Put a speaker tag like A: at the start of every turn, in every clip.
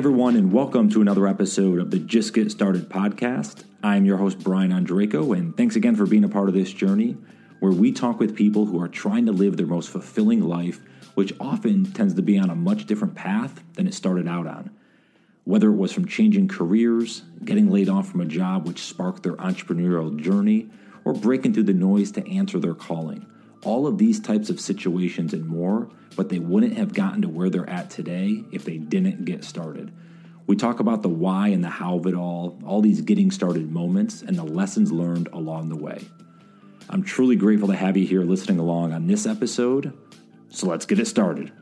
A: Everyone, and welcome to another episode of the Just Get Started podcast. I'm your host, Brian Andreco, and thanks again for being a part of this journey where we talk with people who are trying to live their most fulfilling life, which often tends to be on a much different path than it started out on. Whether it was from changing careers, getting laid off from a job which sparked their entrepreneurial journey, or breaking through the noise to answer their calling. All of these types of situations and more but they wouldn't have gotten to where they're at today if they didn't get started. We talk about the why and the how of it all, all these getting started moments, and the lessons learned along the way. I'm truly grateful to have you here listening along on this episode. So let's get it started.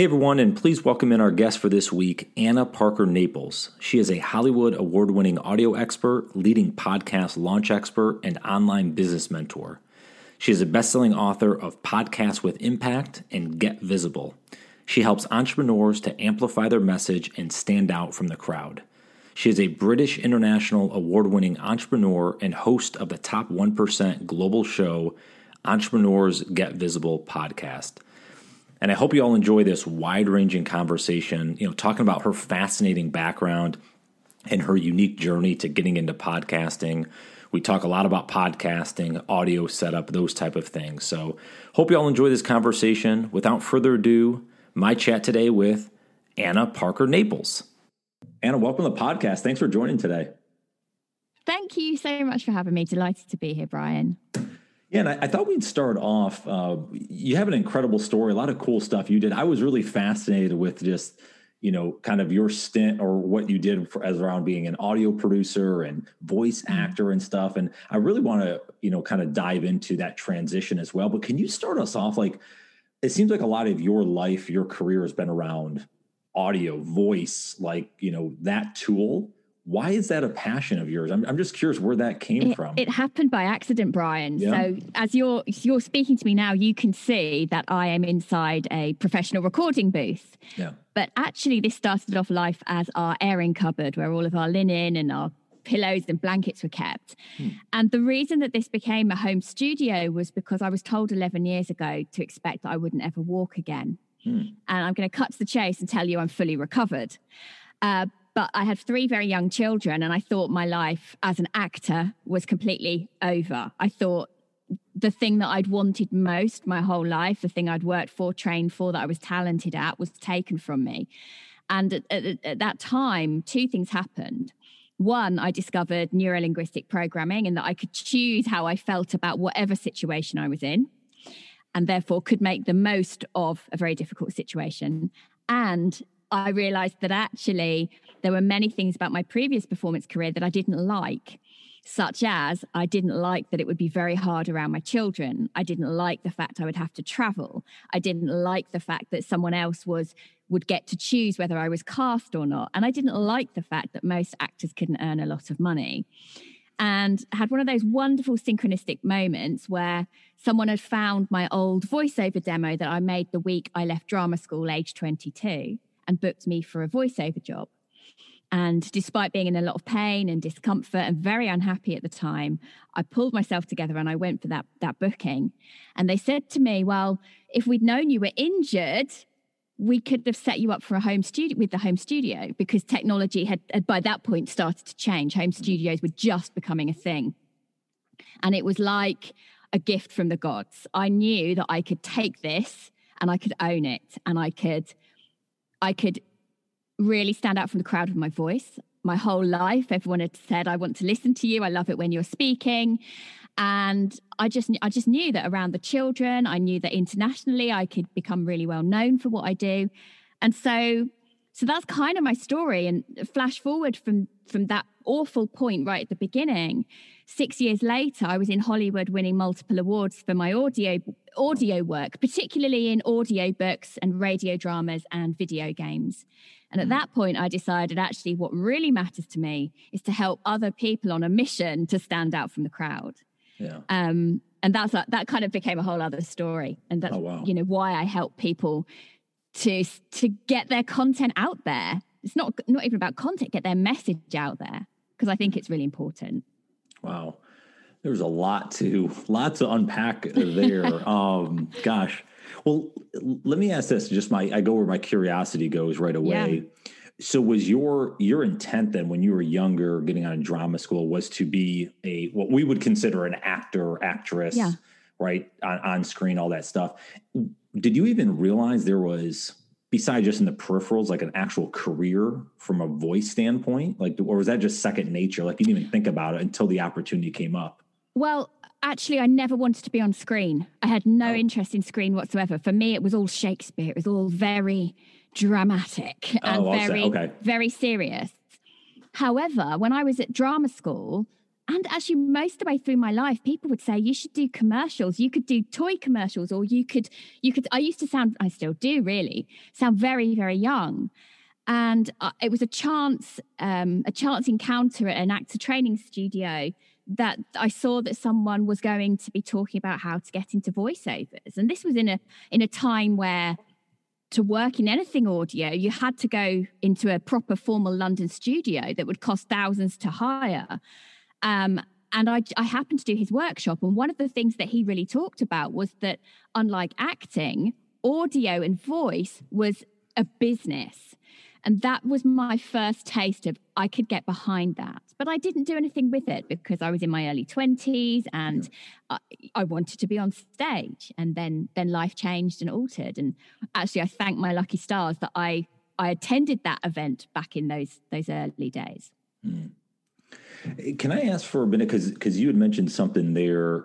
A: Hey everyone, and please welcome in our guest for this week, Anna Parker Naples. She is a Hollywood award winning audio expert, leading podcast launch expert, and online business mentor. She is a best-selling author of Podcasts with Impact and Get Visible. She helps entrepreneurs to amplify their message and stand out from the crowd. She is a British International Award winning entrepreneur and host of the top 1% global show, Entrepreneurs Get Visible podcast. And I hope you all enjoy this wide ranging conversation, you know, talking about her fascinating background and her unique journey to getting into podcasting we talk a lot about podcasting, audio setup, those type of things. So, hope you all enjoy this conversation. Without further ado, my chat today with Anna Parker Naples. Anna, welcome to the podcast. Thanks for joining today.
B: Thank you so much for having me. Delighted to be here, Brian.
A: Yeah, and I, I thought we'd start off. Uh, you have an incredible story, a lot of cool stuff you did. I was really fascinated with just you know, kind of your stint or what you did for, as around being an audio producer and voice mm-hmm. actor and stuff. And I really want to, you know, kind of dive into that transition as well. But can you start us off? Like, it seems like a lot of your life, your career has been around audio, voice, like, you know, that tool why is that a passion of yours? I'm, I'm just curious where that came
B: it,
A: from.
B: It happened by accident, Brian. Yeah. So as you're you're speaking to me now, you can see that I am inside a professional recording booth. Yeah. But actually, this started off life as our airing cupboard, where all of our linen and our pillows and blankets were kept. Hmm. And the reason that this became a home studio was because I was told 11 years ago to expect that I wouldn't ever walk again. Hmm. And I'm going to cut to the chase and tell you I'm fully recovered. Uh, but I had three very young children, and I thought my life as an actor was completely over. I thought the thing that I'd wanted most my whole life, the thing I'd worked for, trained for, that I was talented at, was taken from me. And at, at, at that time, two things happened. One, I discovered neurolinguistic programming and that I could choose how I felt about whatever situation I was in, and therefore could make the most of a very difficult situation. And I realized that actually there were many things about my previous performance career that I didn't like, such as I didn't like that it would be very hard around my children. I didn't like the fact I would have to travel. I didn't like the fact that someone else was would get to choose whether I was cast or not. And I didn't like the fact that most actors couldn't earn a lot of money. And had one of those wonderful synchronistic moments where someone had found my old voiceover demo that I made the week I left drama school, age 22 and booked me for a voiceover job. And despite being in a lot of pain and discomfort and very unhappy at the time, I pulled myself together and I went for that, that booking. And they said to me, Well, if we'd known you were injured, we could have set you up for a home studio with the home studio because technology had, had by that point started to change. Home studios were just becoming a thing. And it was like a gift from the gods. I knew that I could take this and I could own it and I could I could really stand out from the crowd with my voice. My whole life, everyone had said, "I want to listen to you. I love it when you're speaking." And I just, I just knew that around the children, I knew that internationally, I could become really well known for what I do. And so, so that's kind of my story. And flash forward from from that awful point right at the beginning. Six years later, I was in Hollywood winning multiple awards for my audio audio work, particularly in audio books and radio dramas and video games. And at hmm. that point, I decided actually what really matters to me is to help other people on a mission to stand out from the crowd. Yeah. Um, and that's that kind of became a whole other story. And that's oh, wow. you know why I help people to to get their content out there. It's not not even about content, get their message out there because I think it's really important.
A: Wow there's a lot to lot to unpack there. um, gosh, Well, let me ask this. Just my, I go where my curiosity goes right away. Yeah. So, was your your intent then, when you were younger, getting out of drama school, was to be a what we would consider an actor, actress, yeah. right, on, on screen, all that stuff? Did you even realize there was besides just in the peripherals, like an actual career from a voice standpoint? Like, or was that just second nature? Like you didn't even think about it until the opportunity came up?
B: Well, actually, I never wanted to be on screen. I had no oh. interest in screen whatsoever. For me, it was all Shakespeare. It was all very dramatic and oh, very, okay. very serious. However, when I was at drama school, and actually most of the way through my life people would say you should do commercials you could do toy commercials or you could you could i used to sound i still do really sound very very young and uh, it was a chance um, a chance encounter at an actor training studio that I saw that someone was going to be talking about how to get into voiceovers, and this was in a in a time where to work in anything audio, you had to go into a proper formal London studio that would cost thousands to hire. Um, and I, I happened to do his workshop, and one of the things that he really talked about was that, unlike acting, audio and voice was a business. And that was my first taste of I could get behind that. But I didn't do anything with it because I was in my early 20s and yeah. I, I, wanted to be on stage. And then then life changed and altered. And actually I thank my lucky stars that I I attended that event back in those those early days. Mm.
A: Can I ask for a minute because because you had mentioned something there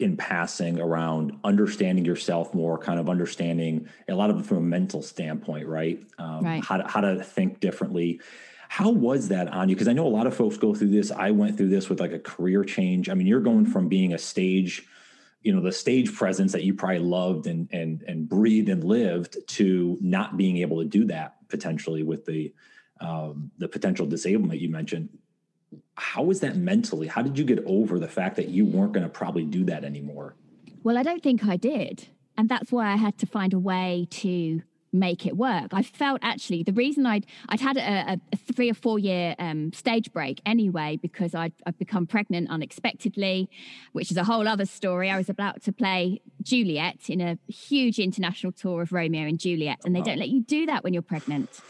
A: in passing around understanding yourself more, kind of understanding a lot of it from a mental standpoint, right? Um, right. How to, how to think differently. How was that on you? Because I know a lot of folks go through this. I went through this with like a career change. I mean, you're going from being a stage, you know, the stage presence that you probably loved and and and breathed and lived to not being able to do that potentially with the um, the potential disablement you mentioned how was that mentally? How did you get over the fact that you weren't going to probably do that anymore?
B: Well, I don't think I did. And that's why I had to find a way to make it work. I felt actually the reason I'd I'd had a, a three or four year um, stage break anyway because I'd, I'd become pregnant unexpectedly, which is a whole other story. I was about to play Juliet in a huge international tour of Romeo and Juliet, and they don't let you do that when you're pregnant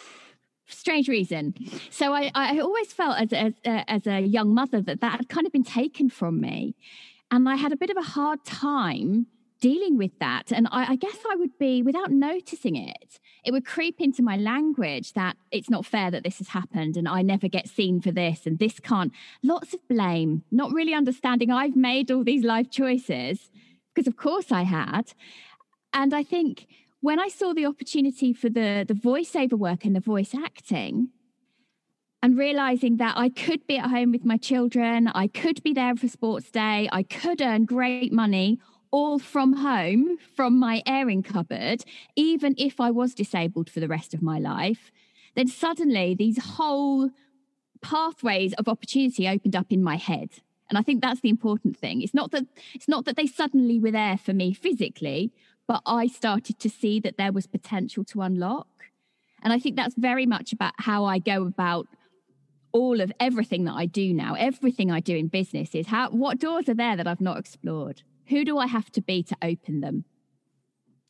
B: strange reason. So I, I always felt as, as, uh, as a young mother that that had kind of been taken from me. And I had a bit of a hard time dealing with that. And I, I, guess I would be, without noticing it, it would creep into my language that it's not fair that this has happened and I never get seen for this and this can't. Lots of blame, not really understanding I've made all these life choices because, of course, I had. And I think when I saw the opportunity for the, the voiceover work and the voice acting, and realizing that I could be at home with my children, I could be there for sports day, I could earn great money all from home, from my airing cupboard, even if I was disabled for the rest of my life, then suddenly these whole pathways of opportunity opened up in my head. And I think that's the important thing. It's not that it's not that they suddenly were there for me physically, but I started to see that there was potential to unlock. And I think that's very much about how I go about all of everything that I do now. Everything I do in business is how what doors are there that I've not explored? Who do I have to be to open them?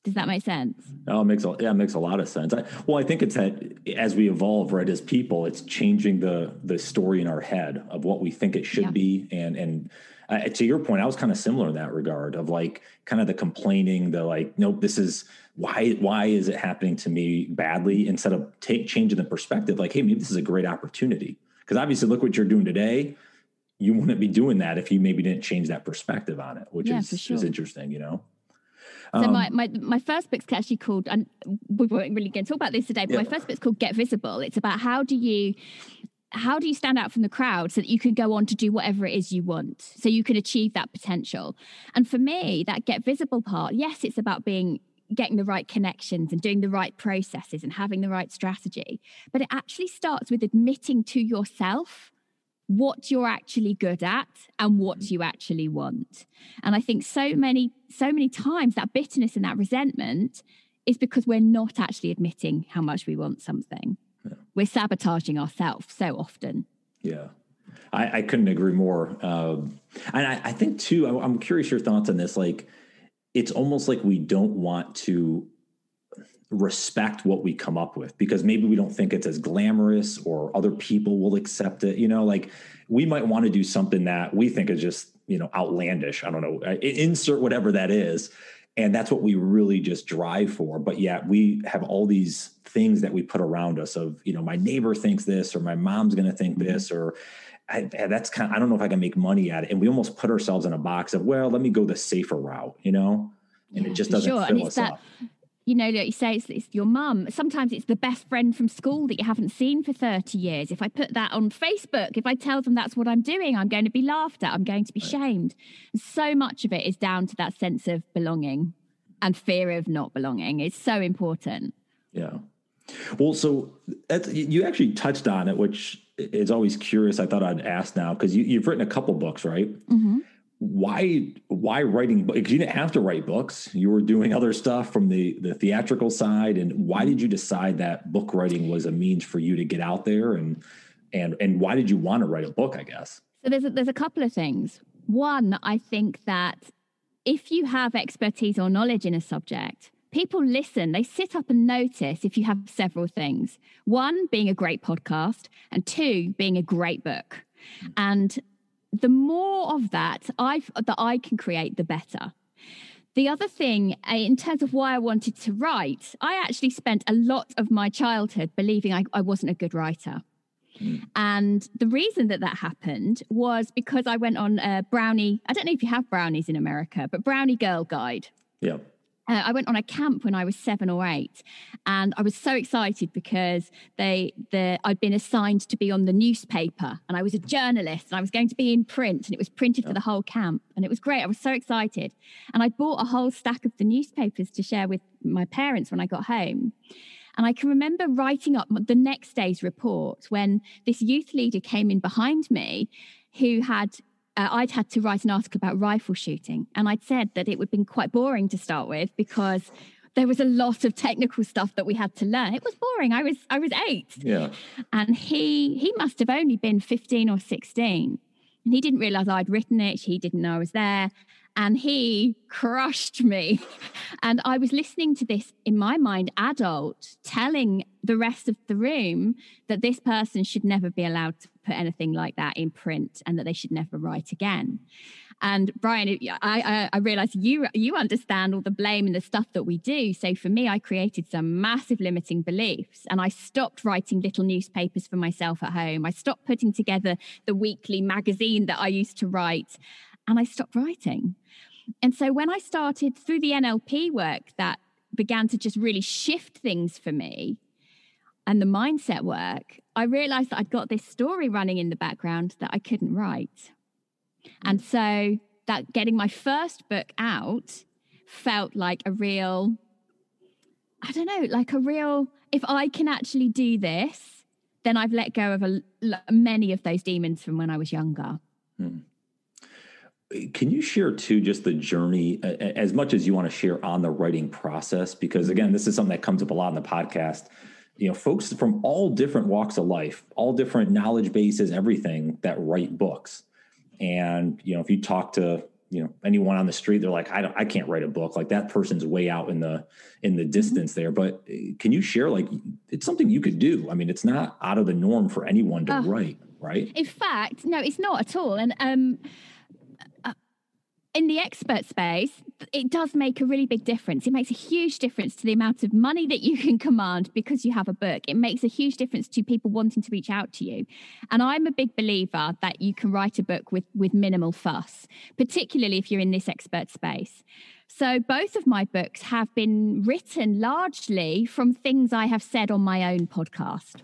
B: Does that make sense?
A: Oh, it makes a, yeah, it makes a lot of sense. I, well, I think it's that as we evolve, right, as people, it's changing the the story in our head of what we think it should yeah. be, and and uh, to your point, I was kind of similar in that regard of like kind of the complaining, the like, nope, this is why why is it happening to me badly? Instead of take changing the perspective, like, hey, maybe this is a great opportunity. Because obviously, look what you're doing today. You wouldn't be doing that if you maybe didn't change that perspective on it, which yeah, is, sure. is interesting, you know.
B: So um, my, my my first book's actually called, and we weren't really going to talk about this today, but yeah. my first book's called Get Visible. It's about how do you how do you stand out from the crowd so that you can go on to do whatever it is you want so you can achieve that potential? And for me that get visible part yes it's about being getting the right connections and doing the right processes and having the right strategy but it actually starts with admitting to yourself what you're actually good at and what mm. you actually want. And i think so many so many times that bitterness and that resentment is because we're not actually admitting how much we want something yeah. We're sabotaging ourselves so often.
A: Yeah. I, I couldn't agree more. Um, and I, I, think too, I, am curious your thoughts on this. Like, it's almost like we don't want to respect what we come up with because maybe we don't think it's as glamorous or other people will accept it you know like we might want to do something that we think is just you know outlandish i don't know insert whatever that is and that's what we really just drive for but yet we have all these things that we put around us of you know my neighbor thinks this or my mom's going to think mm-hmm. this or I, that's kind of, I don't know if I can make money at it. And we almost put ourselves in a box of, well, let me go the safer route, you know? And yeah, it just doesn't sure. fill us that, up
B: you know, like you say, it's, it's, your mum. Sometimes it's the best friend from school that you haven't seen for 30 years. If I put that on Facebook, if I tell them that's what I'm doing, I'm going to be laughed at, I'm going to be shamed. And so much of it is down to that sense of belonging and fear of not belonging. It's so important.
A: Yeah. Well, so you actually touched on it, which is always curious. I thought I'd ask now because you, have written a couple books, right? Mm-hmm why why writing because you didn't have to write books. You were doing other stuff from the the theatrical side. And why did you decide that book writing was a means for you to get out there? And and and why did you want to write a book i guess?
B: So there's a, there's a couple of things. One i think that if you have expertise or knowledge in a subject people listen. They sit up and notice if you have several things. One being a great podcast and two being a great book. And the more of that I that I can create, the better. The other thing, uh, in terms of why I wanted to write, I actually spent a lot of my childhood believing I, I wasn't a good writer. Mm. And the reason that that happened was because I went on a brownie. I don't know if you have brownies in America, but Brownie Girl Guide.
A: Yeah.
B: Uh, I went on a camp when I was seven or eight, and I was so excited because they the I'd been assigned to be on the newspaper, and I was a journalist, and I was going to be in print, and it was printed yeah. for the whole camp, and it was great. I was so excited, and I bought a whole stack of the newspapers to share with my parents when I got home. And I can remember writing up the next day's report when this youth leader came in behind me who had uh, I'd had to write an article about rifle shooting. And I'd said that it would have been quite boring to start with because there was a lot of technical stuff that we had to learn. It was boring. I was I was eight.
A: Yeah.
B: And he he must have only been 15 or 16. And he didn't realize I'd written it. He didn't know I was there. And he crushed me. And I was listening to this in my mind, adult, telling the rest of the room that this person should never be allowed to put anything like that in print and that they should never write again. And Brian, I, I, I realized you you understand all the blame and the stuff that we do. So for me, I created some massive limiting beliefs, and I stopped writing little newspapers for myself at home. I stopped putting together the weekly magazine that I used to write, and I stopped writing. And so when I started through the NLP work that began to just really shift things for me and the mindset work, I realized that I'd got this story running in the background that I couldn't write. And so that getting my first book out felt like a real, I don't know, like a real, if I can actually do this, then I've let go of a, many of those demons from when I was younger. Hmm.
A: Can you share too just the journey as much as you want to share on the writing process? Because again, this is something that comes up a lot in the podcast. You know, folks from all different walks of life, all different knowledge bases, everything that write books. And you know, if you talk to you know anyone on the street, they're like, I don't, I can't write a book. Like that person's way out in the in the mm-hmm. distance mm-hmm. there. But uh, can you share like it's something you could do? I mean, it's not out of the norm for anyone to uh, write, right?
B: In fact, no, it's not at all. And um in the expert space, it does make a really big difference. It makes a huge difference to the amount of money that you can command because you have a book. It makes a huge difference to people wanting to reach out to you. And I'm a big believer that you can write a book with, with minimal fuss, particularly if you're in this expert space. So both of my books have been written largely from things I have said on my own podcast.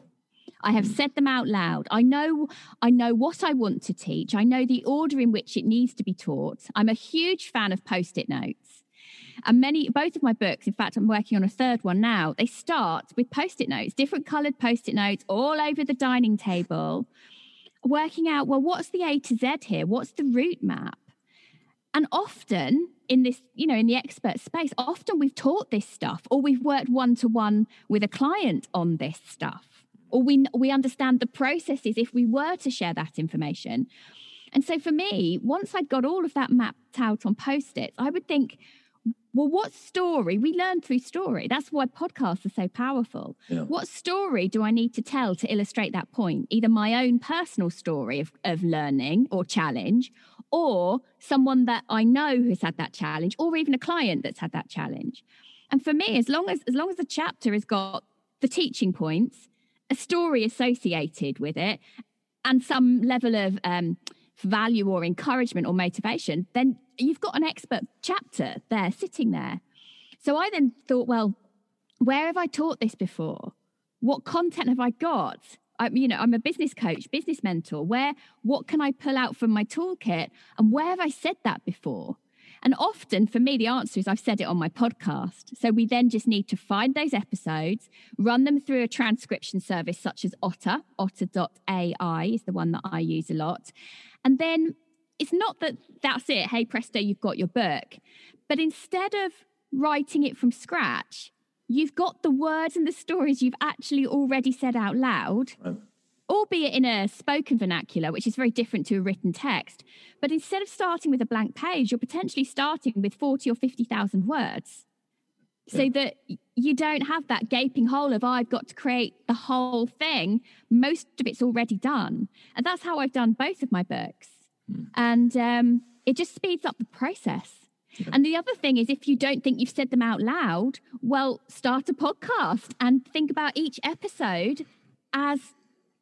B: I have said them out loud. I know I know what I want to teach. I know the order in which it needs to be taught. I'm a huge fan of post-it notes. And many both of my books, in fact, I'm working on a third one now, they start with post-it notes, different colored post-it notes all over the dining table, working out, well, what's the A to Z here? What's the route map? And often in this, you know, in the expert space, often we've taught this stuff or we've worked one to one with a client on this stuff or we we understand the processes if we were to share that information. And so for me, once I'd got all of that mapped out on post-its, I would think, well, what story? We learn through story. That's why podcasts are so powerful. Yeah. What story do I need to tell to illustrate that point? Either my own personal story of, of learning or challenge, or someone that I know who's had that challenge, or even a client that's had that challenge. And for me, as long as as long as the chapter has got the teaching points, a story associated with it, and some level of um, value or encouragement or motivation, then you've got an expert chapter there sitting there. So I then thought, well, where have I taught this before? What content have I got? I, you know, I'm a business coach, business mentor. Where, what can I pull out from my toolkit? And where have I said that before? And often for me, the answer is I've said it on my podcast. So we then just need to find those episodes, run them through a transcription service such as Otter. Otter.ai is the one that I use a lot. And then it's not that that's it. Hey, presto, you've got your book. But instead of writing it from scratch, you've got the words and the stories you've actually already said out loud. Right albeit in a spoken vernacular, which is very different to a written text. But instead of starting with a blank page, you're potentially starting with 40 or 50,000 words. So yeah. that you don't have that gaping hole of, oh, I've got to create the whole thing. Most of it's already done. And that's how I've done both of my books. Mm. And um, it just speeds up the process. Yeah. And the other thing is, if you don't think you've said them out loud, well, start a podcast and think about each episode as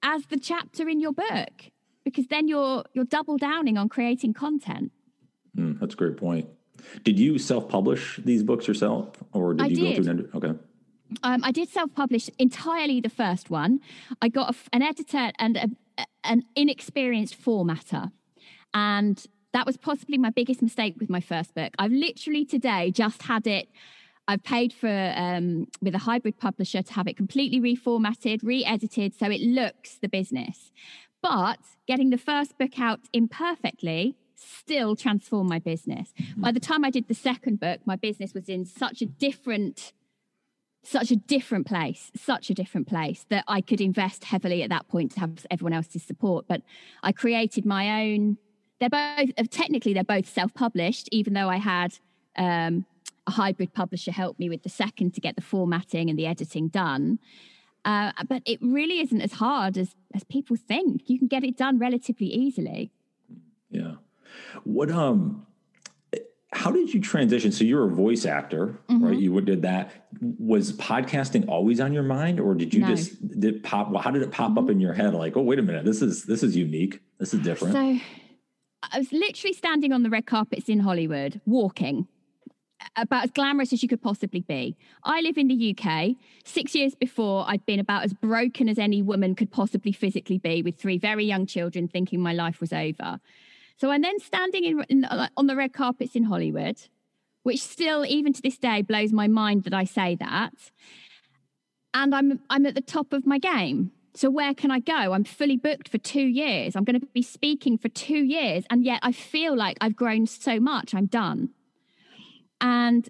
B: as the chapter in your book, because then you're you're double downing on creating content.
A: Mm, that's a great point. Did you self-publish these books yourself, or did I you did. go through an okay?
B: Um, I did self-publish entirely the first one. I got a, an editor and a, an inexperienced formatter, and that was possibly my biggest mistake with my first book. I've literally today just had it. I've paid for um, with a hybrid publisher to have it completely reformatted, re-edited, so it looks the business. But getting the first book out imperfectly still transformed my business. Mm-hmm. By the time I did the second book, my business was in such a different such a different place, such a different place that I could invest heavily at that point to have everyone else's support. But I created my own. They're both technically they're both self-published, even though I had um, a hybrid publisher helped me with the second to get the formatting and the editing done. Uh, but it really isn't as hard as as people think. You can get it done relatively easily.
A: Yeah. What um how did you transition? So you're a voice actor, mm-hmm. right? You did that. Was podcasting always on your mind, or did you no. just did pop? Well, how did it pop mm-hmm. up in your head? Like, oh, wait a minute, this is this is unique. This is different.
B: So, I was literally standing on the red carpets in Hollywood, walking, about as glamorous as you could possibly be. I live in the UK. Six years before, I'd been about as broken as any woman could possibly physically be, with three very young children, thinking my life was over. So I'm then standing in, in, uh, on the red carpets in Hollywood, which still, even to this day, blows my mind that I say that. And I'm I'm at the top of my game. So where can I go? I'm fully booked for two years. I'm going to be speaking for two years, and yet I feel like I've grown so much. I'm done. And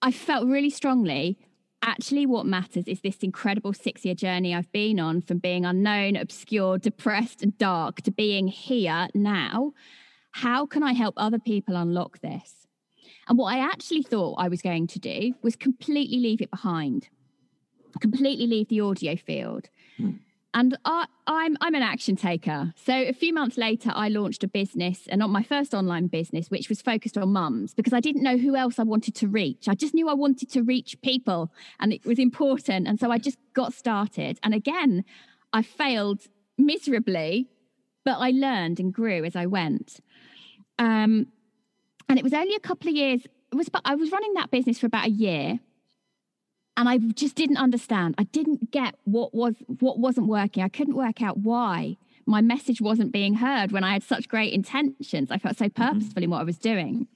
B: I felt really strongly actually what matters is this incredible six year journey I've been on from being unknown, obscure, depressed, and dark to being here now. How can I help other people unlock this? And what I actually thought I was going to do was completely leave it behind, completely leave the audio field. Mm. And I, I'm I'm an action taker. So a few months later, I launched a business, and not my first online business, which was focused on mums because I didn't know who else I wanted to reach. I just knew I wanted to reach people, and it was important. And so I just got started. And again, I failed miserably, but I learned and grew as I went. Um, and it was only a couple of years. It was, I was running that business for about a year and I just didn't understand. I didn't get what was what wasn't working. I couldn't work out why my message wasn't being heard when I had such great intentions. I felt so purposeful mm-hmm. in what I was doing.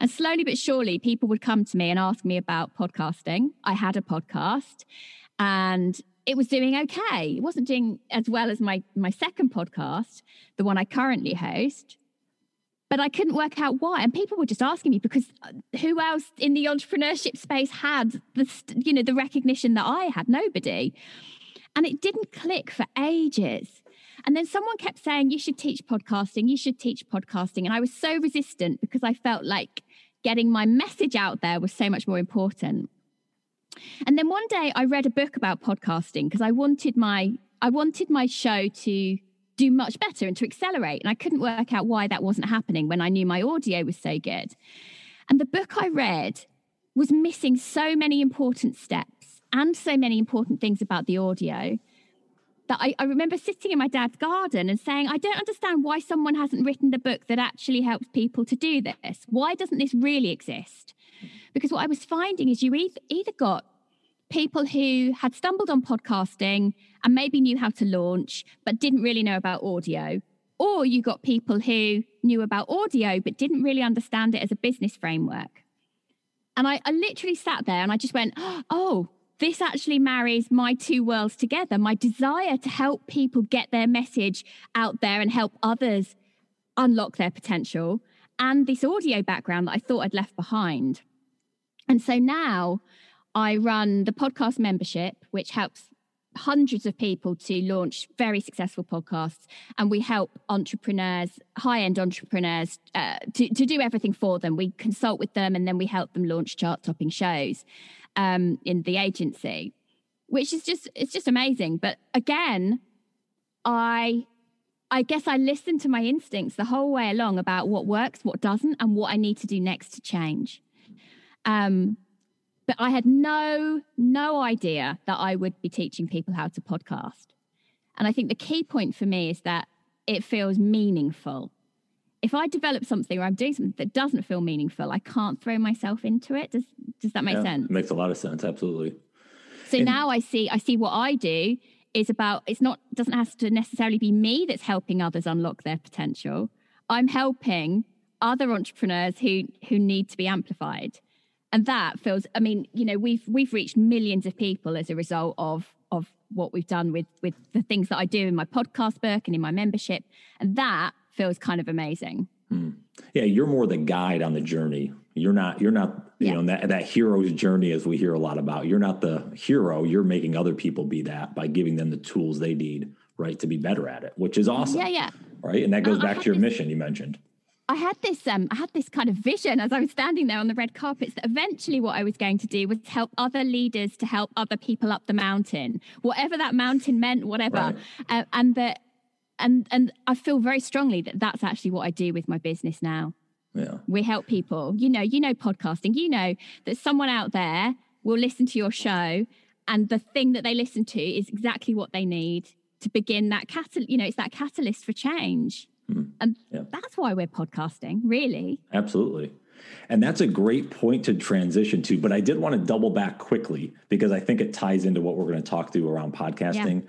B: And slowly but surely, people would come to me and ask me about podcasting. I had a podcast and it was doing okay. It wasn't doing as well as my, my second podcast, the one I currently host but I couldn't work out why. And people were just asking me because uh, who else in the entrepreneurship space had the you know the recognition that I had? Nobody. And it didn't click for ages. And then someone kept saying, You should teach podcasting, you should teach podcasting. And I was so resistant because I felt like getting my message out there was so much more important. And then one day I read a book about podcasting because I wanted my I wanted my show to do much better and to accelerate. And I couldn't work out why that wasn't happening when I knew my audio was so good. And the book I read was missing so many important steps and so many important things about the audio that I, I, remember sitting in my dad's garden and saying, I don't understand why someone hasn't written the book that actually helps people to do this. Why doesn't this really exist? Because what I was finding is you either, either got people who had stumbled on podcasting and maybe knew how to launch, but didn't really know about audio. Or you got people who knew about audio, but didn't really understand it as a business framework. And I, I literally sat there and I just went, oh, this actually marries my two worlds together my desire to help people get their message out there and help others unlock their potential, and this audio background that I thought I'd left behind. And so now I run the podcast membership, which helps hundreds of people to launch very successful podcasts. And we help entrepreneurs, high end entrepreneurs, uh, to, to do everything for them. We consult with them and then we help them launch chart topping shows um, in the agency, which is just, it's just amazing. But again, I I guess I listened to my instincts the whole way along about what works, what doesn't, and what I need to do next to change. Um, but I had no, no idea that I would be teaching people how to podcast. And I think the key point for me is that it feels meaningful. If I develop something or I'm doing something that doesn't feel meaningful, I can't throw myself into it. Does does that make yeah, sense?
A: It makes a lot of sense, absolutely.
B: So and- now I see I see what I do is about it's not doesn't have to necessarily be me that's helping others unlock their potential. I'm helping other entrepreneurs who who need to be amplified and that feels i mean you know we've we've reached millions of people as a result of of what we've done with with the things that i do in my podcast book and in my membership. And that feels kind of amazing.
A: Hmm. yeah you're more the guide on the journey. You're not you're not you yeah. know that that hero's journey as we hear a lot about. You're not the hero. You're making other people be that by giving them the tools they need right to be better at it which is awesome
B: yeah. yeah
A: right? And that goes uh, back to your this, mission you mentioned
B: I had this um, I had this kind of vision as I was standing there on the red carpets that eventually what I was going to do was help other leaders to help other people up the mountain, whatever that mountain meant, whatever, right. uh, and that and and I feel very strongly that that's actually what I do with my business now.
A: Yeah,
B: we help people. You know, you know, podcasting. You know that someone out there will listen to your show, and the thing that they listen to is exactly what they need to begin that catalyst. You know, it's that catalyst for change. Mm-hmm. And yeah. that's why we're podcasting, really.
A: Absolutely. And that's a great point to transition to. But I did want to double back quickly because I think it ties into what we're going to talk through around podcasting.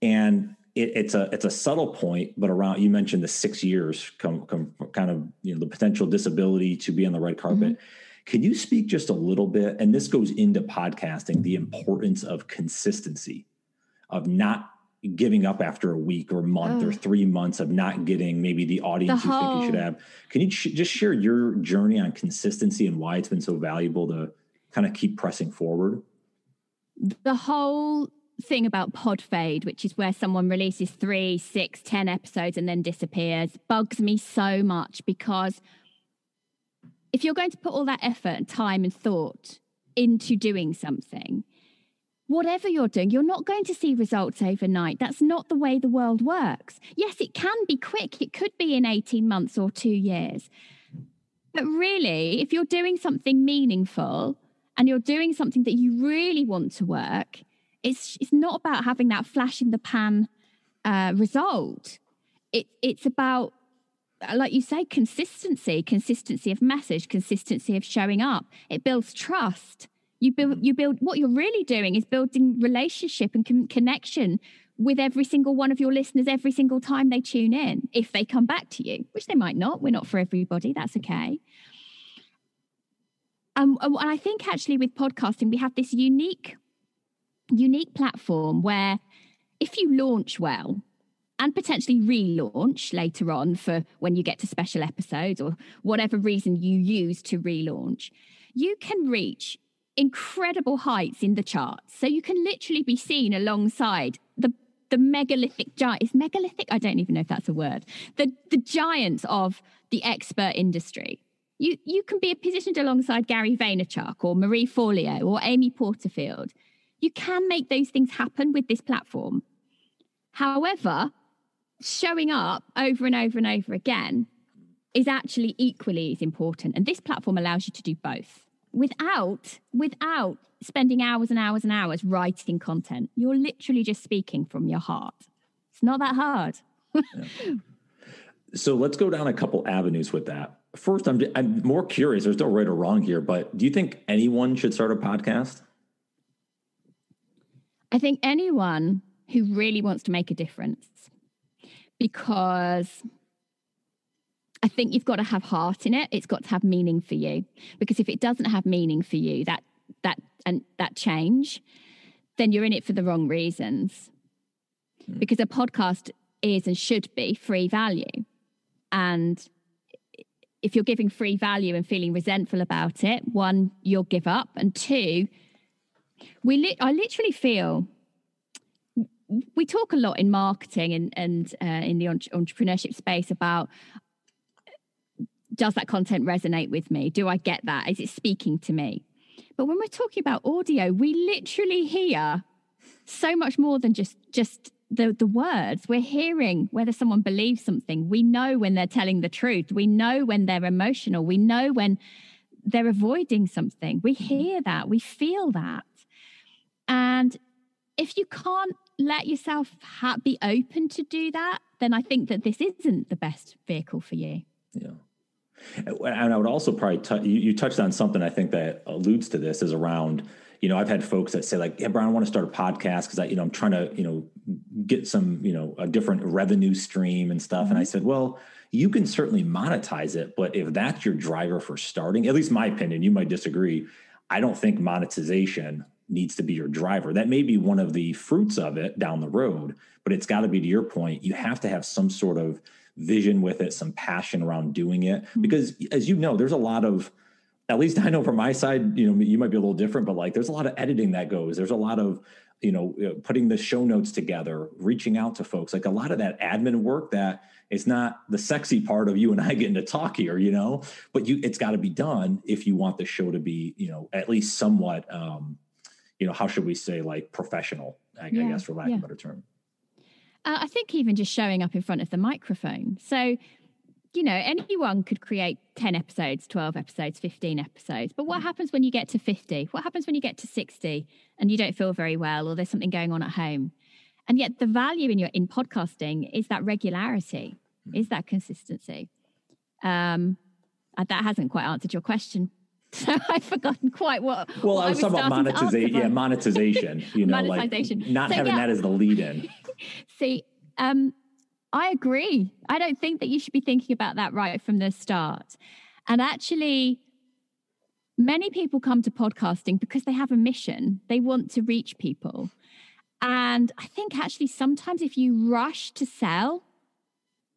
A: Yeah. And it, it's a it's a subtle point, but around you mentioned the six years come, come kind of you know the potential disability to be on the red carpet. Mm-hmm. Can you speak just a little bit? And this goes into podcasting, the importance of consistency, of not giving up after a week or month oh. or mm. three months of not getting maybe the audience the you think you should have. Can you sh- just share your journey on consistency and why it's been so valuable to kind of keep pressing forward?
B: The whole thing about pod fade, which is where someone releases three, six, ten episodes and then disappears, bugs me so much because if you're going to put all that effort and time and thought into doing something, whatever you're doing, you're not going to see results overnight. That's not the way the world works. Yes, it can be quick, it could be in 18 months or two years. But really, if you're doing something meaningful and you're doing something that you really want to work, it's, it's not about having that flash in the pan uh, result. It, it's about like you say, consistency, consistency of message, consistency of showing up. It builds trust. You build, you build. What you're really doing is building relationship and con- connection with every single one of your listeners every single time they tune in. If they come back to you, which they might not, we're not for everybody. That's okay. Um, and I think actually with podcasting, we have this unique, unique platform where if you launch well, and potentially relaunch later on for when you get to special episodes or whatever reason you use to relaunch, you can reach incredible heights in the charts. So you can literally be seen alongside the the megalithic giant is megalithic. I don't even know if that's a word. The the giants of the expert industry. You you can be positioned alongside Gary Vaynerchuk or Marie Forleo or Amy Porterfield. You can make those things happen with this platform. However, showing up over and over and over again is actually equally as important. And this platform allows you to do both without without spending hours and hours and hours writing content. You're literally just speaking from your heart. It's not that hard. yeah.
A: So let's go down a couple avenues with that. First, I'm I'm more curious. There's no right or wrong here, but do you think anyone should start a podcast?
B: I think anyone who really wants to make a difference, because I think you've got to have heart in it. It's got to have meaning for you. Because if it doesn't have meaning for you, that that and that change, then you're in it for the wrong reasons. Mm. Because a podcast is and should be free value. And if you're giving free value and feeling resentful about it, one, you'll give up, and two, we li- I literally feel we talk a lot in marketing and and uh, in the entrepreneurship space about does that content resonate with me? Do I get that? Is it speaking to me? But when we're talking about audio, we literally hear so much more than just just the the words. We're hearing whether someone believes something. We know when they're telling the truth. We know when they're emotional. We know when they're avoiding something. We mm-hmm. hear that. We feel that. And if you can't let yourself ha- be open to do that, then I think that this isn't the best vehicle for you.
A: Yeah. And I would also probably t- you, you touched on something I think that alludes to this is around you know I've had folks that say like yeah Brian I want to start a podcast because I you know I'm trying to you know get some you know a different revenue stream and stuff mm-hmm. and I mm-hmm. said well you can certainly monetize it but if that's your driver for starting at least my opinion you might disagree I don't think monetization needs to be your driver that may be one of the fruits of it down the road but it's got to be to your point you have to have some sort of vision with it, some passion around doing it. Mm-hmm. Because as you know, there's a lot of, at least I know from my side, you know, you might be a little different, but like there's a lot of editing that goes. There's a lot of, you know, putting the show notes together, reaching out to folks, like a lot of that admin work that it's not the sexy part of you and I getting to talk here, you know, but you, it's got to be done if you want the show to be, you know, at least somewhat, um, you know, how should we say, like professional, I, yeah, I guess, for lack yeah. of a better term.
B: Uh, I think even just showing up in front of the microphone. So, you know, anyone could create 10 episodes, 12 episodes, 15 episodes. But what happens when you get to 50? What happens when you get to 60 and you don't feel very well or there's something going on at home? And yet the value in your in podcasting is that regularity, mm. is that consistency. Um, uh, that hasn't quite answered your question. So I've forgotten quite what.
A: Well, what I was, talking about monetization. Yeah, monetization. You know, monetization. like not so, having yeah. that as the lead in.
B: See, um, I agree. I don't think that you should be thinking about that right from the start. And actually, many people come to podcasting because they have a mission. They want to reach people. And I think actually sometimes if you rush to sell,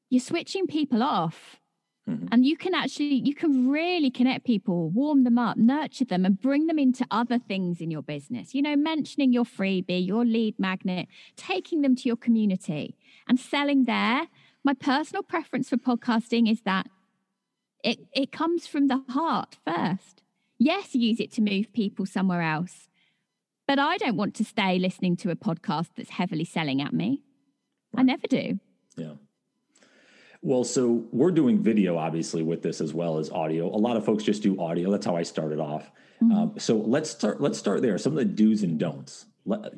B: you're switching people off Mm-hmm. And you can actually, you can really connect people, warm them up, nurture them, and bring them into other things in your business. You know, mentioning your freebie, your lead magnet, taking them to your community and selling there. My personal preference for podcasting is that it, it comes from the heart first. Yes, use it to move people somewhere else. But I don't want to stay listening to a podcast that's heavily selling at me. Right. I never do.
A: Yeah. Well, so we're doing video obviously with this as well as audio. A lot of folks just do audio. That's how I started off. Mm-hmm. Um, so let's start. Let's start there. Some of the do's and don'ts.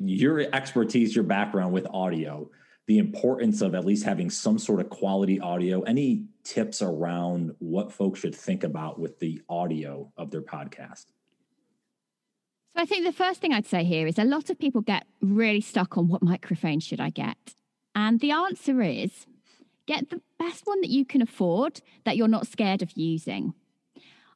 A: Your expertise, your background with audio, the importance of at least having some sort of quality audio. Any tips around what folks should think about with the audio of their podcast?
B: So I think the first thing I'd say here is a lot of people get really stuck on what microphone should I get, and the answer is Get the best one that you can afford that you're not scared of using.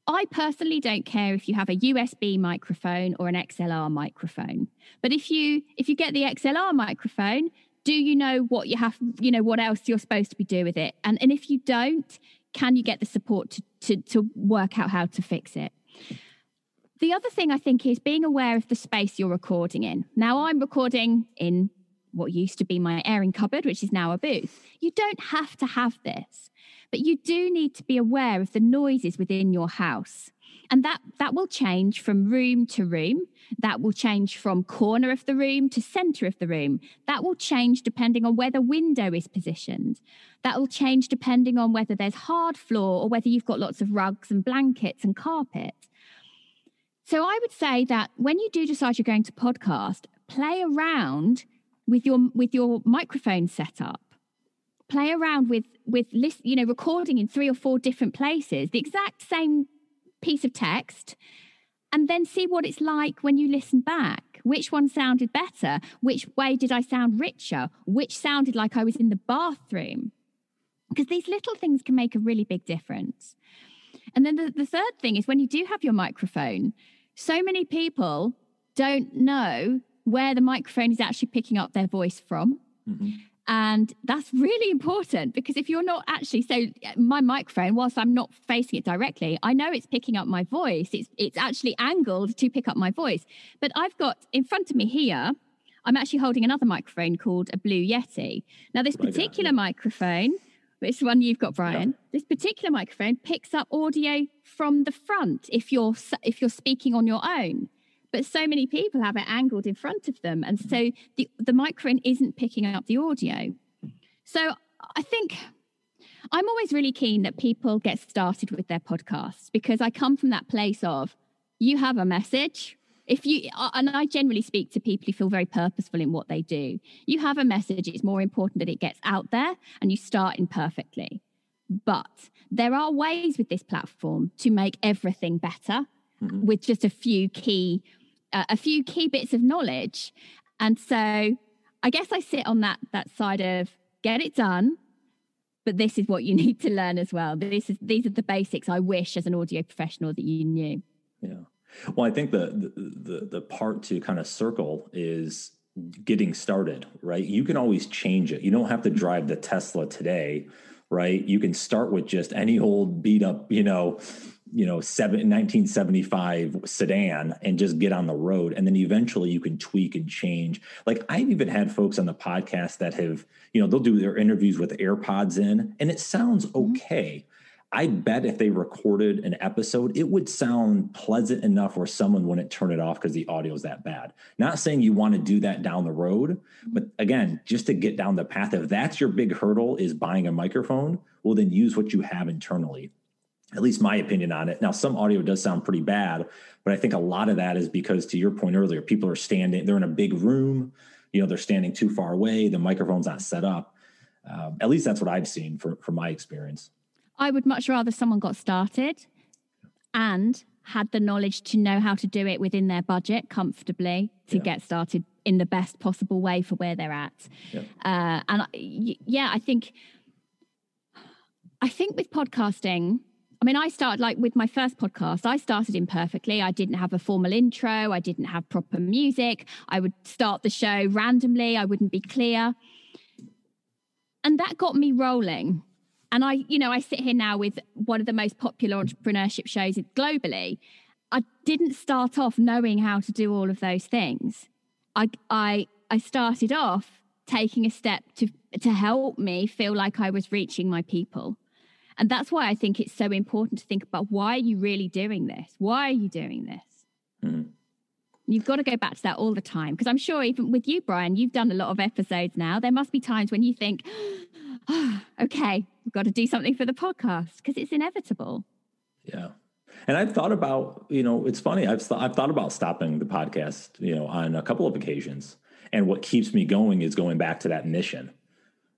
B: I personally don't care if you have a USB microphone or an XLR microphone. But if you if you get the XLR microphone, do you know what you have, you know, what else you're supposed to be doing with it? And and if you don't, can you get the support to to, to work out how to fix it? The other thing I think is being aware of the space you're recording in. Now I'm recording in what used to be my airing cupboard, which is now a booth. You don't have to have this, but you do need to be aware of the noises within your house. And that, that will change from room to room. That will change from corner of the room to center of the room. That will change depending on where the window is positioned. That will change depending on whether there's hard floor or whether you've got lots of rugs and blankets and carpet. So I would say that when you do decide you're going to podcast, play around with your with your microphone setup. Play around with with list, you know, recording in three or four different places, the exact same piece of text, and then see what it's like when you listen back. Which one sounded better? Which way did I sound richer? Which sounded like I was in the bathroom? Because these little things can make a really big difference. And then the, the third thing is when you do have your microphone, so many people don't know where the microphone is actually picking up their voice from. Mm-hmm. And that's really important because if you're not actually so my microphone, whilst I'm not facing it directly, I know it's picking up my voice. It's it's actually angled to pick up my voice. But I've got in front of me here, I'm actually holding another microphone called a Blue Yeti. Now, this particular microphone, which one you've got, Brian, yeah. this particular microphone picks up audio from the front if you're if you're speaking on your own but so many people have it angled in front of them and so the the microphone isn't picking up the audio. So i think i'm always really keen that people get started with their podcasts because i come from that place of you have a message. If you and i generally speak to people who feel very purposeful in what they do. You have a message it's more important that it gets out there and you start imperfectly but there are ways with this platform to make everything better mm-hmm. with just a few key a few key bits of knowledge. And so i guess i sit on that that side of get it done but this is what you need to learn as well. This is these are the basics i wish as an audio professional that you knew.
A: Yeah. Well i think the the the part to kind of circle is getting started right? You can always change it. You don't have to drive the tesla today right? You can start with just any old beat up you know you know, seven, 1975 sedan and just get on the road. And then eventually you can tweak and change. Like I've even had folks on the podcast that have, you know, they'll do their interviews with AirPods in and it sounds mm-hmm. okay. I bet if they recorded an episode, it would sound pleasant enough where someone wouldn't turn it off because the audio is that bad. Not saying you want to do that down the road, but again, just to get down the path, if that's your big hurdle is buying a microphone, well, then use what you have internally at least my opinion on it. Now, some audio does sound pretty bad, but I think a lot of that is because, to your point earlier, people are standing, they're in a big room, you know, they're standing too far away, the microphone's not set up. Um, at least that's what I've seen from, from my experience.
B: I would much rather someone got started and had the knowledge to know how to do it within their budget comfortably to yeah. get started in the best possible way for where they're at. Yeah. Uh, and yeah, I think, I think with podcasting, I mean, I started like with my first podcast, I started imperfectly. I didn't have a formal intro, I didn't have proper music. I would start the show randomly, I wouldn't be clear. And that got me rolling. And I, you know, I sit here now with one of the most popular entrepreneurship shows globally. I didn't start off knowing how to do all of those things. I, I, I started off taking a step to to help me feel like I was reaching my people. And that's why I think it's so important to think about why are you really doing this? Why are you doing this? Mm. You've got to go back to that all the time. Because I'm sure even with you, Brian, you've done a lot of episodes now. There must be times when you think, oh, okay, we've got to do something for the podcast because it's inevitable.
A: Yeah. And I've thought about, you know, it's funny. I've th- I've thought about stopping the podcast, you know, on a couple of occasions. And what keeps me going is going back to that mission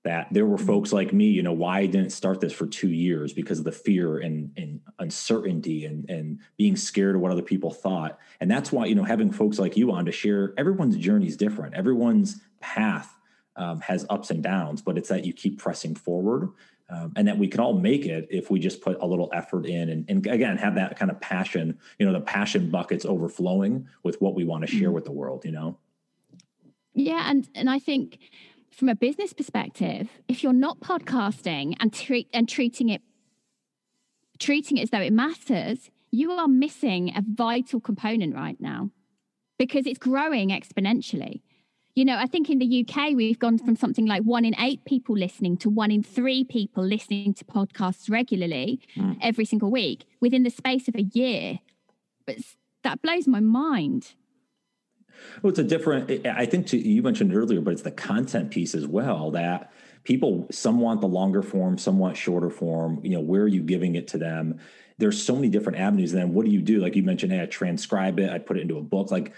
A: that there were mm-hmm. folks like me, you know, why I didn't start this for two years because of the fear and, and uncertainty and, and being scared of what other people thought. And that's why, you know, having folks like you on to share everyone's journey is different. Everyone's path um, has ups and downs, but it's that you keep pressing forward um, and that we can all make it if we just put a little effort in and, and again, have that kind of passion, you know, the passion buckets overflowing with what we want to share mm-hmm. with the world, you know?
B: Yeah. And, and I think, from a business perspective, if you're not podcasting and treat and treating it treating it as though it matters, you are missing a vital component right now because it's growing exponentially. You know, I think in the UK, we've gone from something like one in eight people listening to one in three people listening to podcasts regularly mm. every single week within the space of a year. But that blows my mind.
A: Well, it's a different, I think to, you mentioned earlier, but it's the content piece as well that people, some want the longer form, some want shorter form. You know, where are you giving it to them? There's so many different avenues. And then what do you do? Like you mentioned, hey, I transcribe it, I put it into a book. Like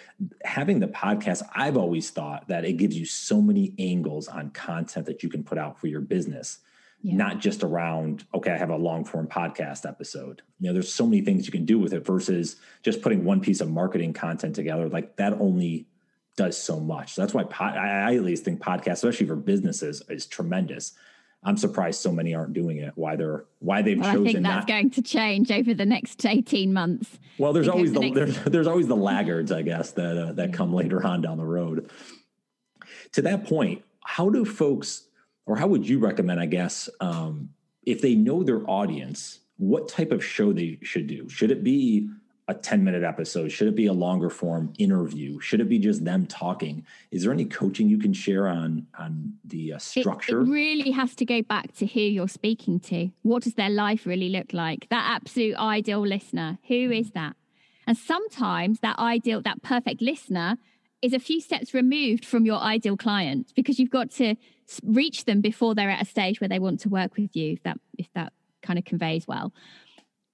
A: having the podcast, I've always thought that it gives you so many angles on content that you can put out for your business. Yeah. not just around okay i have a long form podcast episode. You know there's so many things you can do with it versus just putting one piece of marketing content together like that only does so much. So that's why pod, I, at least think podcast especially for businesses is tremendous. I'm surprised so many aren't doing it why they're why they've well, chosen i think
B: that's
A: not,
B: going to change over the next 18 months
A: well there's always the, the next... there's, there's always the laggards i guess that uh, that come later on down the road. To that point how do folks or how would you recommend, I guess, um, if they know their audience, what type of show they should do? Should it be a 10 minute episode? Should it be a longer form interview? Should it be just them talking? Is there any coaching you can share on on the uh, structure?
B: It, it, really has to go back to who you're speaking to. What does their life really look like? That absolute ideal listener, who is that? And sometimes that ideal, that perfect listener is a few steps removed from your ideal client because you've got to reach them before they're at a stage where they want to work with you if that if that kind of conveys well.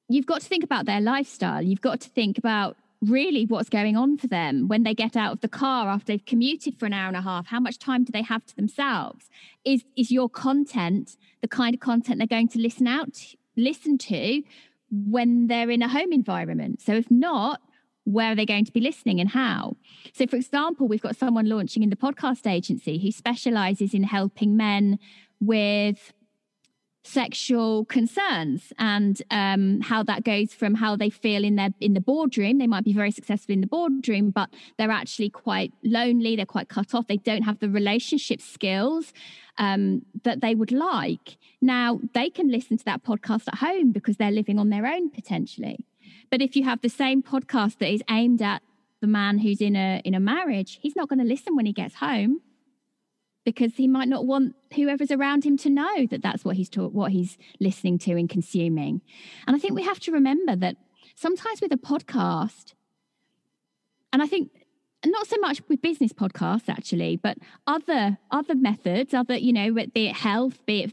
B: You've got to think about their lifestyle. You've got to think about really what's going on for them when they get out of the car after they've commuted for an hour and a half. How much time do they have to themselves? Is is your content the kind of content they're going to listen out listen to when they're in a home environment? So if not where are they going to be listening and how? So, for example, we've got someone launching in the podcast agency who specializes in helping men with sexual concerns and um, how that goes from how they feel in their in the boardroom. They might be very successful in the boardroom, but they're actually quite lonely. They're quite cut off. They don't have the relationship skills um, that they would like. Now they can listen to that podcast at home because they're living on their own potentially. But if you have the same podcast that is aimed at the man who's in a in a marriage, he's not going to listen when he gets home because he might not want whoever's around him to know that that's what he's taught, what he's listening to and consuming. And I think we have to remember that sometimes with a podcast, and I think not so much with business podcasts actually, but other other methods, other you know, be it health, be it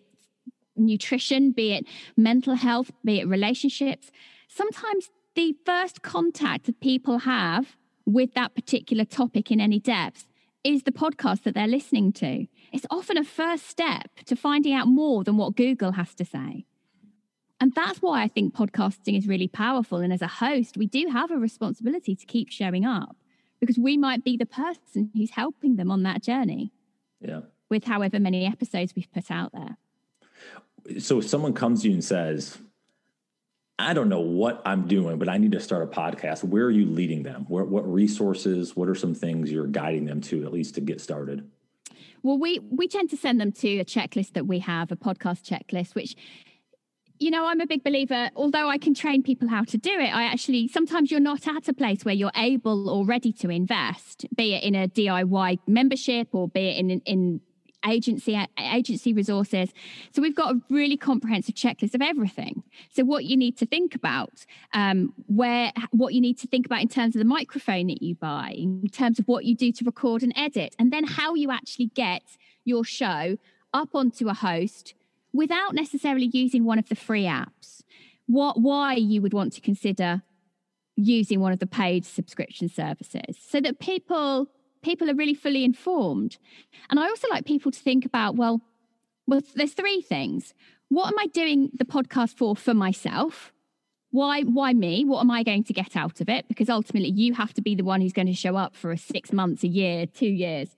B: nutrition, be it mental health, be it relationships. Sometimes the first contact that people have with that particular topic in any depth is the podcast that they're listening to. It's often a first step to finding out more than what Google has to say. And that's why I think podcasting is really powerful. And as a host, we do have a responsibility to keep showing up because we might be the person who's helping them on that journey.
A: Yeah.
B: With however many episodes we've put out there.
A: So if someone comes to you and says, I don't know what I'm doing, but I need to start a podcast. Where are you leading them? What resources? What are some things you're guiding them to, at least to get started?
B: Well, we we tend to send them to a checklist that we have, a podcast checklist, which you know, I'm a big believer, although I can train people how to do it, I actually sometimes you're not at a place where you're able or ready to invest, be it in a DIY membership or be it in in agency agency resources. So we've got a really comprehensive checklist of everything. So what you need to think about, um, where what you need to think about in terms of the microphone that you buy, in terms of what you do to record and edit, and then how you actually get your show up onto a host without necessarily using one of the free apps. What why you would want to consider using one of the paid subscription services so that people people are really fully informed. And I also like people to think about, well, well, there's three things. What am I doing the podcast for for myself? Why why me? What am I going to get out of it? Because ultimately you have to be the one who's going to show up for a 6 months, a year, 2 years.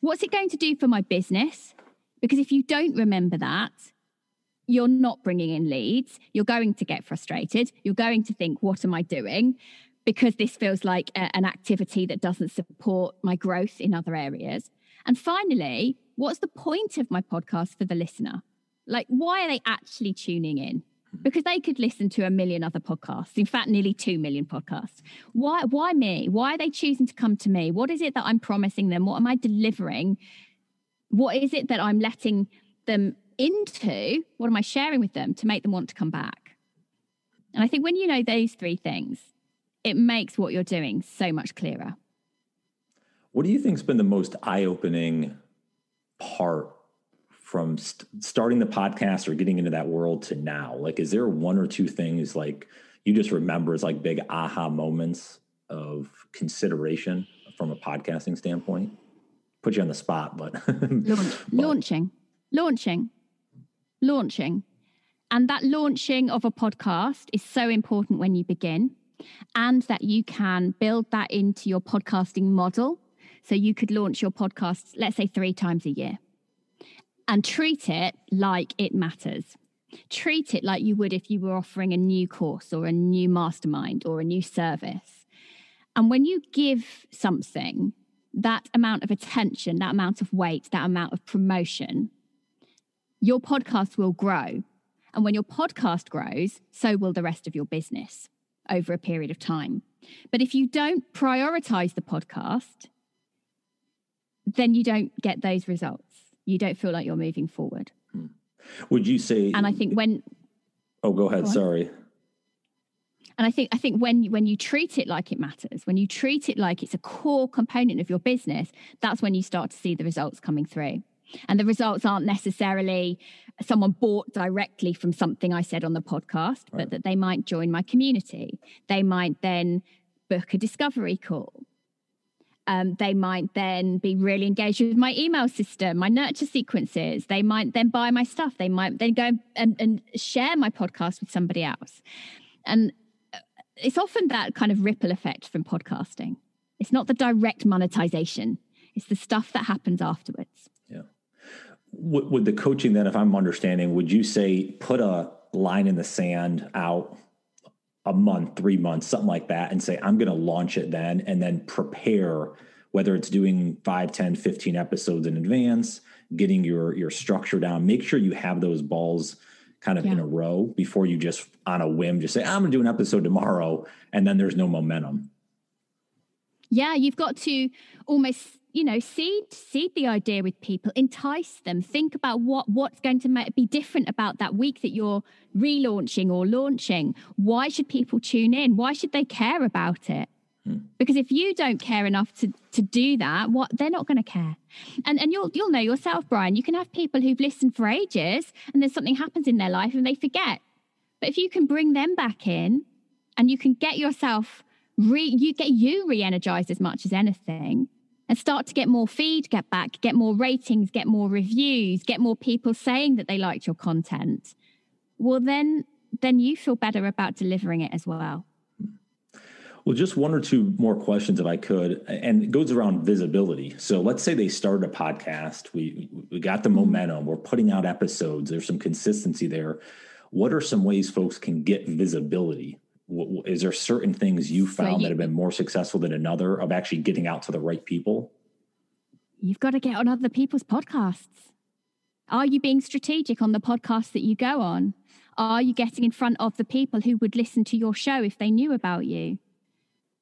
B: What's it going to do for my business? Because if you don't remember that, you're not bringing in leads. You're going to get frustrated. You're going to think, what am I doing? Because this feels like a, an activity that doesn't support my growth in other areas. And finally, what's the point of my podcast for the listener? Like, why are they actually tuning in? Hmm. because they could listen to a million other podcasts in fact nearly 2 million podcasts. Why why me? Why are they choosing to come to me? What is it that i'm promising them? What am i delivering? What is it that i'm letting them into? What am i sharing with them to make them want to come back? And i think when you know those three things it makes what you're doing so much clearer
A: what do you think's been the most eye-opening part from st- starting the podcast or getting into that world to now? Like, is there one or two things like you just remember as like big aha moments of consideration from a podcasting standpoint? Put you on the spot, but,
B: Launch, but. launching, launching, launching. And that launching of a podcast is so important when you begin, and that you can build that into your podcasting model. So you could launch your podcast, let's say, three times a year and treat it like it matters. Treat it like you would if you were offering a new course or a new mastermind or a new service. And when you give something that amount of attention, that amount of weight, that amount of promotion, your podcast will grow. And when your podcast grows, so will the rest of your business over a period of time. But if you don't prioritize the podcast, then you don't get those results you don't feel like you're moving forward. Hmm.
A: Would you say?
B: And I think when.
A: Oh, go ahead. Go Sorry.
B: And I think I think when when you treat it like it matters, when you treat it like it's a core component of your business, that's when you start to see the results coming through. And the results aren't necessarily someone bought directly from something I said on the podcast, right. but that they might join my community. They might then book a discovery call um, they might then be really engaged with my email system, my nurture sequences. They might then buy my stuff. They might then go and, and share my podcast with somebody else. And uh, it's often that kind of ripple effect from podcasting. It's not the direct monetization, it's the stuff that happens afterwards.
A: Would the coaching then, if I'm understanding, would you say put a line in the sand out a month, three months, something like that, and say, I'm going to launch it then, and then prepare, whether it's doing 5, 10, 15 episodes in advance, getting your, your structure down, make sure you have those balls kind of yeah. in a row before you just on a whim just say, I'm going to do an episode tomorrow, and then there's no momentum.
B: Yeah, you've got to almost you know seed seed the idea with people entice them think about what what's going to make, be different about that week that you're relaunching or launching. Why should people tune in? Why should they care about it? Hmm. because if you don't care enough to to do that what they're not going to care. And and you'll you'll know yourself brian you can have people who've listened for ages and then something happens in their life and they forget. But if you can bring them back in and you can get yourself re you get you re-energized as much as anything and start to get more feed, get back, get more ratings, get more reviews, get more people saying that they liked your content, well then then you feel better about delivering it as well.
A: Well, just one or two more questions, if I could, and it goes around visibility. So, let's say they started a podcast. We we got the momentum. We're putting out episodes. There's some consistency there. What are some ways folks can get visibility is there certain things you found so you, that have been more successful than another of actually getting out to the right people?
B: You've got to get on other people's podcasts. Are you being strategic on the podcasts that you go on? Are you getting in front of the people who would listen to your show if they knew about you?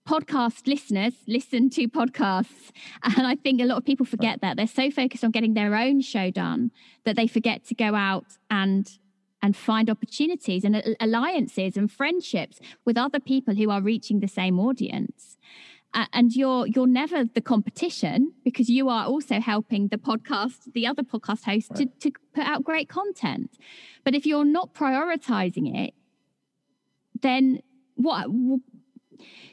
B: Podcast listeners listen to podcasts. And I think a lot of people forget that. They're so focused on getting their own show done that they forget to go out and and find opportunities and alliances and friendships with other people who are reaching the same audience uh, and you're you're never the competition because you are also helping the podcast the other podcast host right. to, to put out great content but if you're not prioritizing it then what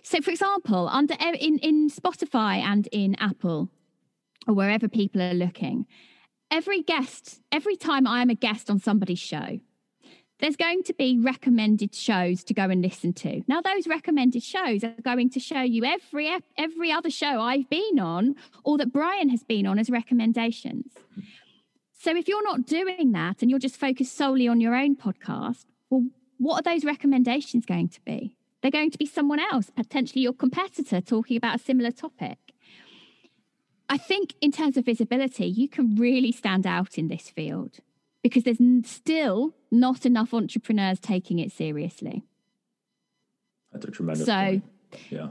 B: so for example under in in spotify and in apple or wherever people are looking every guest every time i am a guest on somebody's show there's going to be recommended shows to go and listen to. Now, those recommended shows are going to show you every every other show I've been on or that Brian has been on as recommendations. So, if you're not doing that and you're just focused solely on your own podcast, well, what are those recommendations going to be? They're going to be someone else, potentially your competitor, talking about a similar topic. I think, in terms of visibility, you can really stand out in this field because there's still not enough entrepreneurs taking it seriously.
A: That's a tremendous so, point. Yeah.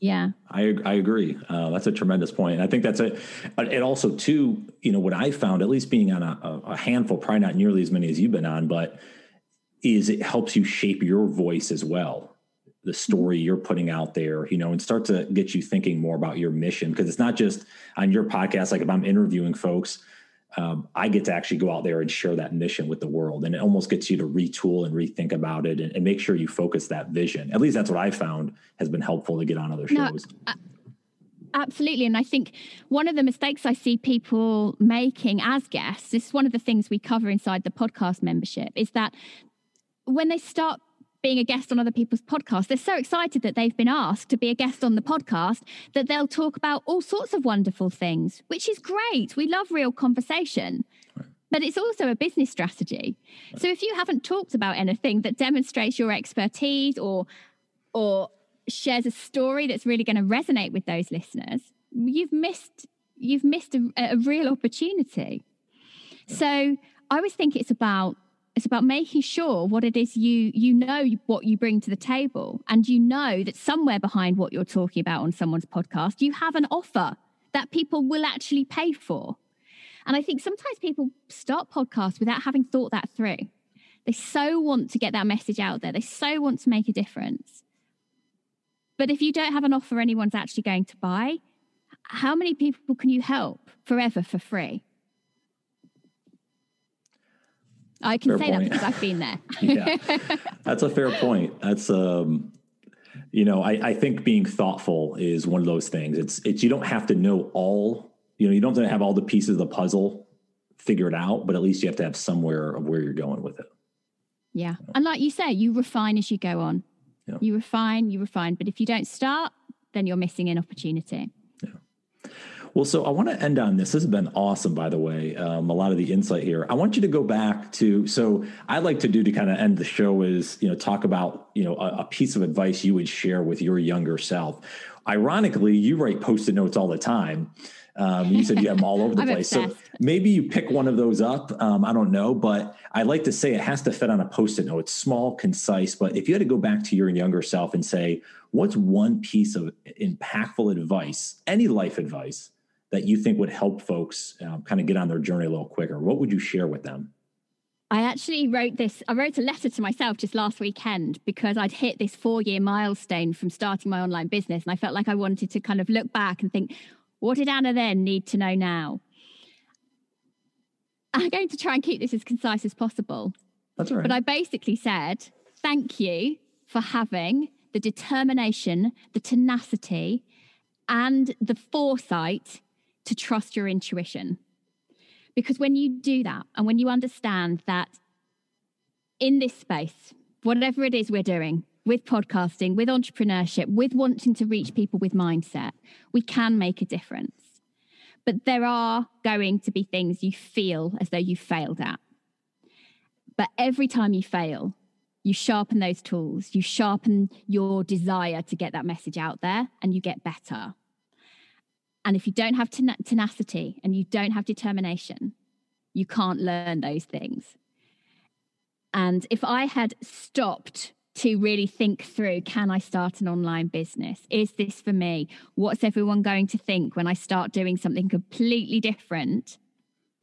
B: Yeah,
A: I I agree. Uh, that's a tremendous point. And I think that's a. It also too, you know, what I found, at least being on a, a handful, probably not nearly as many as you've been on, but is it helps you shape your voice as well the story you're putting out there, you know, and start to get you thinking more about your mission. Because it's not just on your podcast, like if I'm interviewing folks, um, I get to actually go out there and share that mission with the world. And it almost gets you to retool and rethink about it and, and make sure you focus that vision. At least that's what I found has been helpful to get on other shows. No,
B: absolutely. And I think one of the mistakes I see people making as guests, this is one of the things we cover inside the podcast membership, is that when they start being a guest on other people's podcasts, they're so excited that they've been asked to be a guest on the podcast that they'll talk about all sorts of wonderful things, which is great. We love real conversation. But it's also a business strategy. So if you haven't talked about anything that demonstrates your expertise or or shares a story that's really going to resonate with those listeners, you've missed you've missed a, a real opportunity. So I always think it's about it's about making sure what it is you you know what you bring to the table and you know that somewhere behind what you're talking about on someone's podcast you have an offer that people will actually pay for. And i think sometimes people start podcasts without having thought that through. They so want to get that message out there. They so want to make a difference. But if you don't have an offer anyone's actually going to buy how many people can you help forever for free I can fair say point. that because I've been there. yeah,
A: that's a fair point. That's um, you know, I, I think being thoughtful is one of those things. It's it's you don't have to know all. You know, you don't have to have all the pieces of the puzzle figured out, but at least you have to have somewhere of where you're going with it.
B: Yeah, and like you say, you refine as you go on. Yeah. You refine, you refine, but if you don't start, then you're missing an opportunity.
A: Well, so I want to end on this. This has been awesome, by the way. Um, a lot of the insight here. I want you to go back to. So I like to do to kind of end the show is you know talk about you know a, a piece of advice you would share with your younger self. Ironically, you write post-it notes all the time. Um, you said you have them all over the place. Obsessed. So maybe you pick one of those up. Um, I don't know, but I like to say it has to fit on a post-it note. It's small, concise. But if you had to go back to your younger self and say, what's one piece of impactful advice, any life advice that you think would help folks uh, kind of get on their journey a little quicker? What would you share with them?
B: I actually wrote this, I wrote a letter to myself just last weekend because I'd hit this four year milestone from starting my online business. And I felt like I wanted to kind of look back and think, what did Anna then need to know now? I'm going to try and keep this as concise as possible.
A: That's all right.
B: But I basically said, thank you for having the determination, the tenacity, and the foresight to trust your intuition. Because when you do that, and when you understand that in this space, whatever it is we're doing, with podcasting, with entrepreneurship, with wanting to reach people with mindset, we can make a difference. But there are going to be things you feel as though you failed at. But every time you fail, you sharpen those tools, you sharpen your desire to get that message out there, and you get better. And if you don't have ten- tenacity and you don't have determination, you can't learn those things. And if I had stopped to really think through can I start an online business? Is this for me? What's everyone going to think when I start doing something completely different?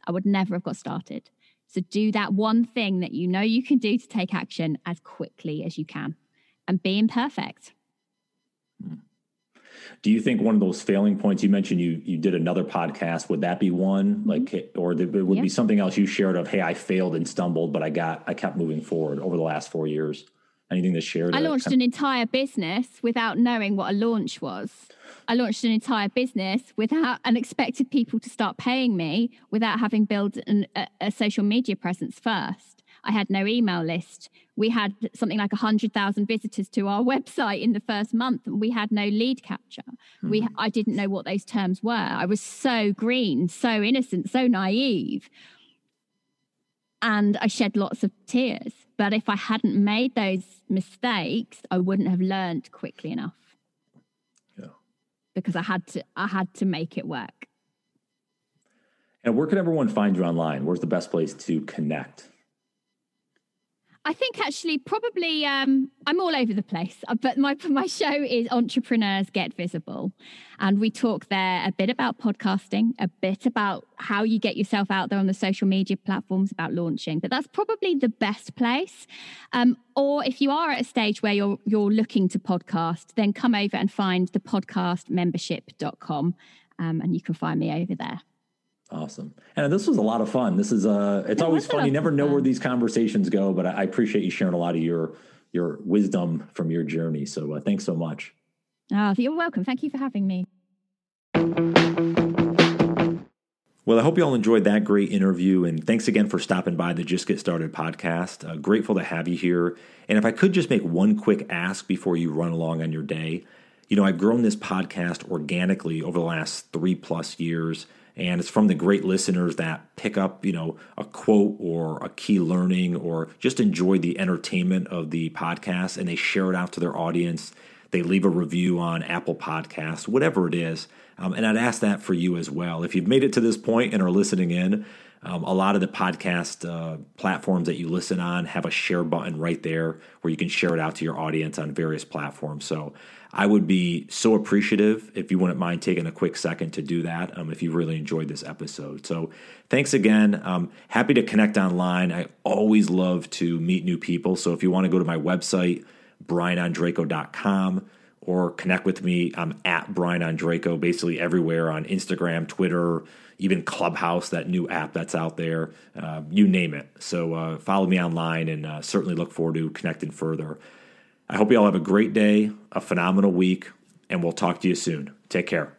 B: I would never have got started. So do that one thing that you know you can do to take action as quickly as you can and be imperfect.
A: Do you think one of those failing points you mentioned you you did another podcast would that be one mm-hmm. like or it would yeah. be something else you shared of hey I failed and stumbled but I got I kept moving forward over the last 4 years? Anything to share?
B: I launched an entire business without knowing what a launch was. I launched an entire business without and expected people to start paying me without having built an, a, a social media presence first. I had no email list. We had something like 100,000 visitors to our website in the first month, and we had no lead capture. Mm-hmm. We, I didn't know what those terms were. I was so green, so innocent, so naive. And I shed lots of tears. But if I hadn't made those mistakes, I wouldn't have learned quickly enough. Yeah. Because I had to I had to make it work.
A: And where can everyone find you online? Where's the best place to connect?
B: I think actually probably um, I'm all over the place, uh, but my my show is Entrepreneurs Get Visible, and we talk there a bit about podcasting, a bit about how you get yourself out there on the social media platforms, about launching. But that's probably the best place. Um, or if you are at a stage where you're you're looking to podcast, then come over and find the podcastmembership.com, um, and you can find me over there.
A: Awesome. And this was a lot of fun. This is uh it's it always fun. You never know fun. where these conversations go, but I, appreciate you sharing a lot of your your wisdom from your journey. So uh, thanks so much.
B: Oh, you're welcome. Thank you for having me.
A: Well, I hope you all enjoyed that great interview, and thanks again for stopping by the Just Get Started podcast. Uh, grateful to have you here. And if I could just make one quick ask before you run along on your day, you know, I've grown this podcast organically over the last three plus years and it's from the great listeners that pick up you know a quote or a key learning or just enjoy the entertainment of the podcast and they share it out to their audience. They leave a review on apple podcasts whatever it is. Um, and i'd ask that for you as well. If you've made it to this point and are listening in um, a lot of the podcast uh, platforms that you listen on have a share button right there where you can share it out to your audience on various platforms. So I would be so appreciative if you wouldn't mind taking a quick second to do that um, if you really enjoyed this episode. So, thanks again. Um, happy to connect online. I always love to meet new people. So, if you want to go to my website, brianondrako.com, or connect with me, I'm at Brian Ondrako, basically everywhere on Instagram, Twitter, even Clubhouse, that new app that's out there, uh, you name it. So, uh, follow me online and uh, certainly look forward to connecting further. I hope you all have a great day, a phenomenal week, and we'll talk to you soon. Take care.